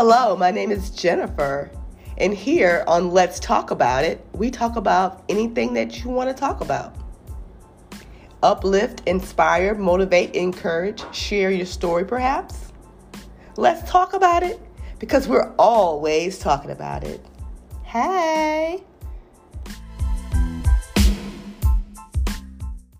Hello, my name is Jennifer. And here on Let's Talk About It, we talk about anything that you want to talk about. Uplift, inspire, motivate, encourage, share your story perhaps. Let's talk about it because we're always talking about it. Hey!